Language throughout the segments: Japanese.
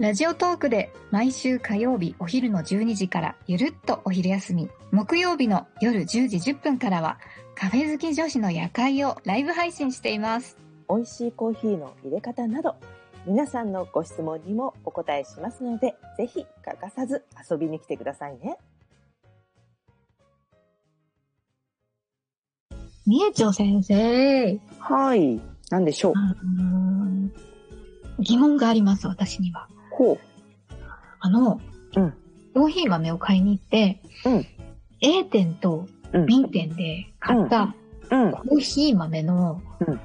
ラジオトークで毎週火曜日お昼の12時からゆるっとお昼休み、木曜日の夜10時10分からはカフェ好き女子の夜会をライブ配信しています。美味しいコーヒーの入れ方など皆さんのご質問にもお答えしますのでぜひ欠かさず遊びに来てくださいね。みえちょ先生、はい。なんでしょう。あのー疑問があります、私には。ほあの、うんコーヒー豆を買いに行って、うん A 店と。B 店で買ったうん。コーヒー豆のうん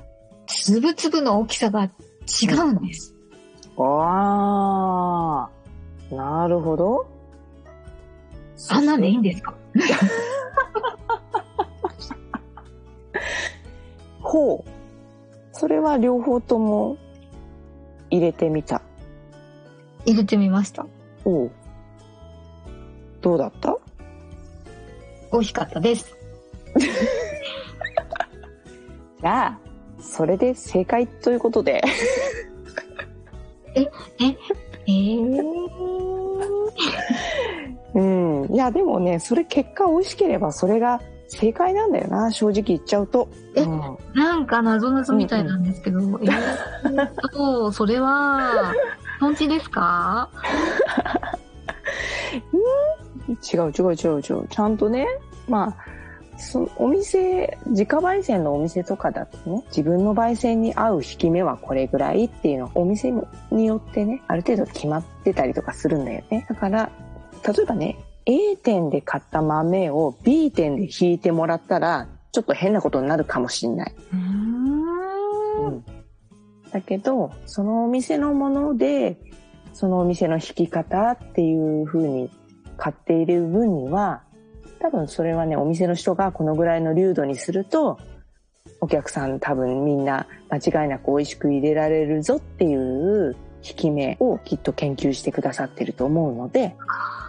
つぶつぶの大きさが違うんです。ああ、なるほど。あんなんでいいんですか？ほう。それは両方とも入れてみた。入れてみました。おう。どうだった？美味しかったです。じゃあ、それで正解ということで。えー、うん。いや、でもね、それ結果美味しければそれが正解なんだよな、正直言っちゃうと。えうんなんか謎々みたいなんですけど、えーっと、それは、トンチですか？違う違う違う違う。ちゃんとね、まあ、そお店、自家焙煎のお店とかだとね、自分の焙煎に合う引き目はこれぐらいっていうの、お店によってね、ある程度決まってたりとかするんだよね。だから、例えばね、A 店で買った豆を B 店で引いてもらったら、ちょっと変なことになるかもしんない。うーん。うんだけど、そのお店のもので、そのお店の引き方っていう風に買っている分には、多分それはね、お店の人がこのぐらいの流度にすると、お客さん多分みんな間違いなく美味しく入れられるぞっていう引き目をきっと研究してくださってると思うので、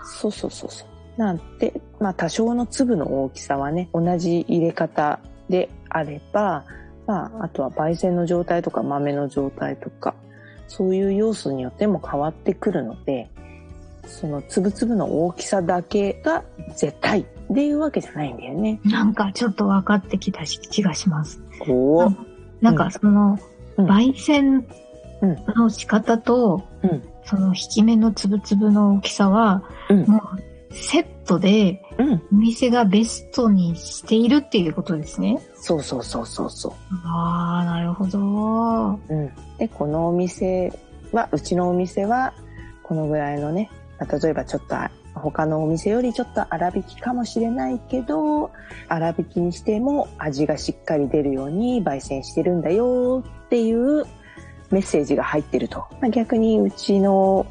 そうそうそうそう。なんて、まあ多少の粒の大きさはね、同じ入れ方であれば、まあ、あとは焙煎の状態とか豆の状態とか、そういう要素によっても変わってくるので、その粒々の大きさだけが絶対っていうわけじゃないんだよね。なんかちょっと分かってきた気がします。おー。なんかその、うん。焙煎の仕方と、うん。その引き目のつぶつぶの大きさは、うん。もうセットでうん。お店がベストにしているっていうことですね。そうそうそうそうそああ、なるほど。う。うん。で、このお店は、うちのお店は、このぐらいのね、まあ例えばちょっとあ他のお店よりちょっと粗挽きかもしれないけど、粗挽きにしても味がしっかり出るように焙煎してるんだよっていうメッセージが入ってると。まあ逆にうちの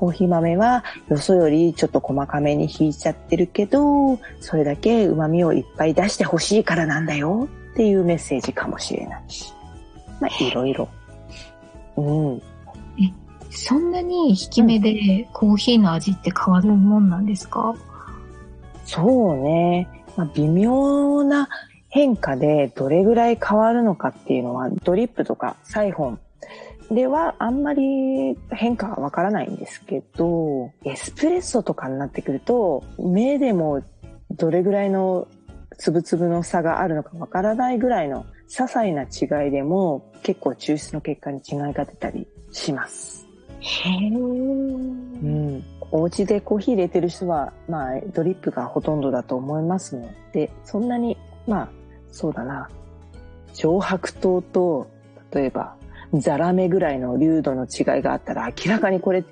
コーヒー豆はよそよりちょっと細かめにひいちゃってるけど、それだけ旨味をいっぱい出してほしいからなんだよっていうメッセージかもしれないし。まあいろいろ。うん。そんなに引き目でコーヒーの味って変わるもんなんですか、そうね。まあ、微妙な変化でどれぐらい変わるのかっていうのは、ドリップとかサイフォンではあんまり変化はわからないんですけど、エスプレッソとかになってくると、目でもどれぐらいの粒々の差があるのかわからないぐらいの些細な違いでも結構抽出の結果に違いが出たりします。へえ。うん、お家でコーヒー入れてる人は、まあ、ドリップがほとんどだと思いますので、そんなに、まあ、そうだな、上白糖と、例えば、ザラメぐらいの流度の違いがあったら、明らかにこれ違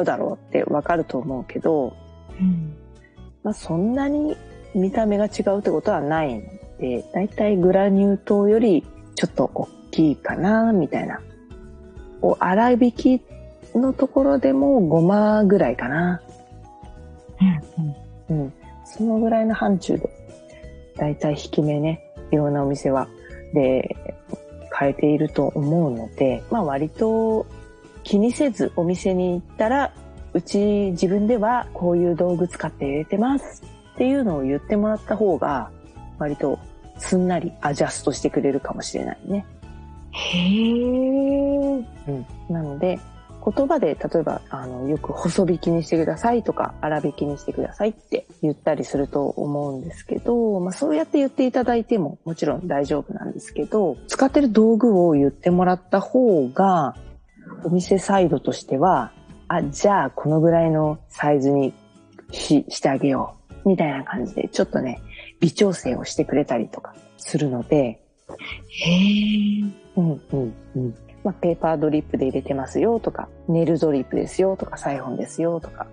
うだろうってわかると思うけど、うんまあ、そんなに見た目が違うってことはないんで、だいたいグラニュー糖よりちょっと大きいかな、みたいな。お粗挽きのところでもごまぐらいかな。うんうんうん。そのぐらいの範疇でだいたい引き目ね、いろんなお店は、で、変えていると思うので、まあ割と気にせずお店に行ったら、うち自分ではこういう道具使って入れてますっていうのを言ってもらった方が、割とすんなりアジャストしてくれるかもしれないね。へー。うん。なので、言葉で例えば、あの、よく細引きにしてくださいとか、粗引きにしてくださいって言ったりすると思うんですけど、まあそうやって言っていただいてももちろん大丈夫なんですけど、使ってる道具を言ってもらった方が、お店サイドとしては、あ、じゃあこのぐらいのサイズにし、してあげよう。みたいな感じで、ちょっとね、微調整をしてくれたりとかするので、へー。うんうんうん。まあ、ペーパードリップで入れてますよとか、ネルドリップですよとか、サイフォンですよとか。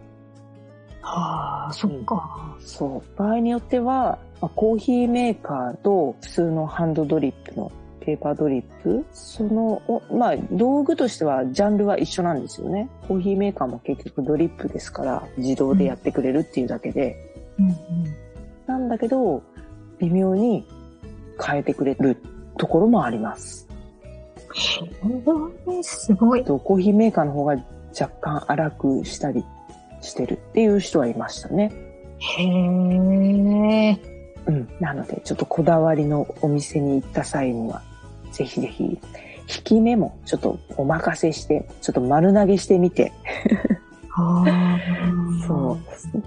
はあ、そっか。そう。場合によっては、まあ、コーヒーメーカーと普通のハンドドリップのペーパードリップその、おまあ、道具としてはジャンルは一緒なんですよね。コーヒーメーカーも結局ドリップですから、自動でやってくれるっていうだけで。うんうん。なんだけど、微妙に変えてくれるところもあります。へーすごい。とコーヒーメーカーの方が若干粗くしたりしてるっていう人はいましたね。へー。うん。なので、ちょっとこだわりのお店に行った際には、ぜひぜひ、引き目もちょっとお任せして、ちょっと丸投げしてみて、はあ。そう。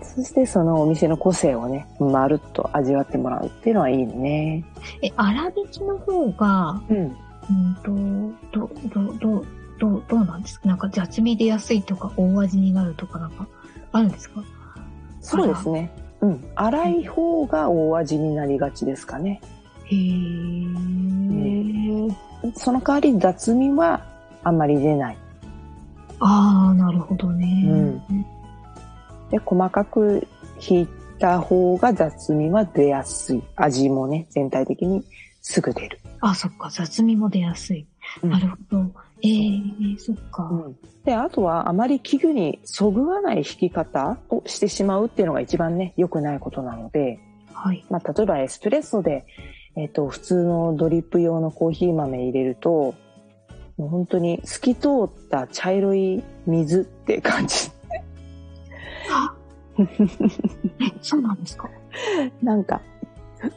そしてそのお店の個性をね、まるっと味わってもらうっていうのはいいね。え、粗挽きの方が、うん。うんと、ど、ど、ど、ど、どうなんですか？なんか雑味で安いとか大味になるとかなんかあるんですか？そうですね。うん。粗い方が大味になりがちですかね。へー。その代わり雑味はあんまり出ない。ああ、なるほどね。うんで、細かく引いた方が雑味は出やすい。味もね、全体的にすぐ出る。あ、そっか、雑味も出やすい。うんなるほど。ええー、そっか。うんで、あとはあまり器具にそぐわない引き方をしてしまうっていうのが一番ね、良くないことなので、はい。まあ、例えばエスプレッソで、えっ、と、普通のドリップ用のコーヒー豆入れると、もう本当に透き通った茶色い水って感じ。え、そうなんですか？なんか、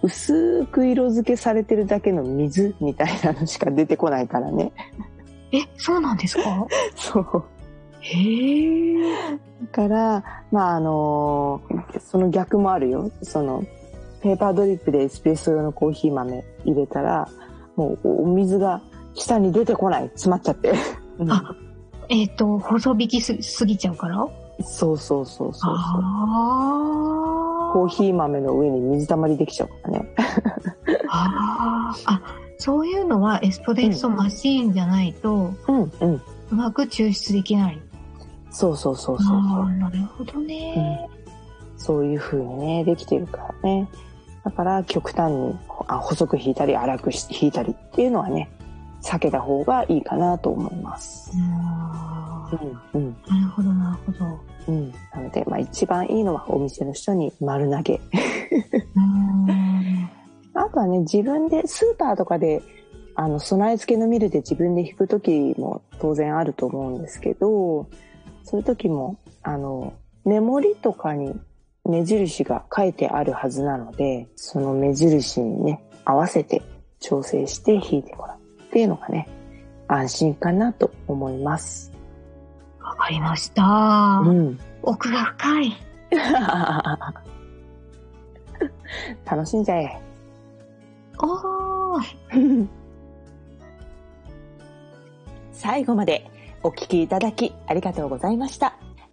薄く色付けされてるだけの水みたいなのしか出てこないからね。え、そうなんですか？そう。へえ。だから、まああのその逆もあるよ。その、ペーパードリップでエスプレッソ用のコーヒー豆入れたら、もうお水が下に出てこない。詰まっちゃって。うんあ、えっ、と、細引きすすぎちゃうから？そうそうそうそうそう。あコーヒー豆の上に水たまりできちゃうからね。あーあ、そういうのはエスプレッソマシーンじゃないと、うんうん。うまく抽出できない。そうそうそうそう。なるほどね。そういう風にね、できてるからね。だから極端にあ細く引いたり粗くし引いたりっていうのはね、避けた方がいいかなと思います。あーうん、うん、なるほど、なるほど。うん。なので、まあ一番いいのはお店の人に丸投げ。あとはね、自分で、スーパーとかで、あの、備え付けのミルで自分で引くときも当然あると思うんですけど、そういう時も、あの、メモリとかに目印が書いてあるはずなので、その目印にね、合わせて調整して引いてもらうっていうのがね、安心かなと思います。わかりました。うん。奥が深い。楽しんじゃえ。おー。最後までお聞きいただきありがとうございました。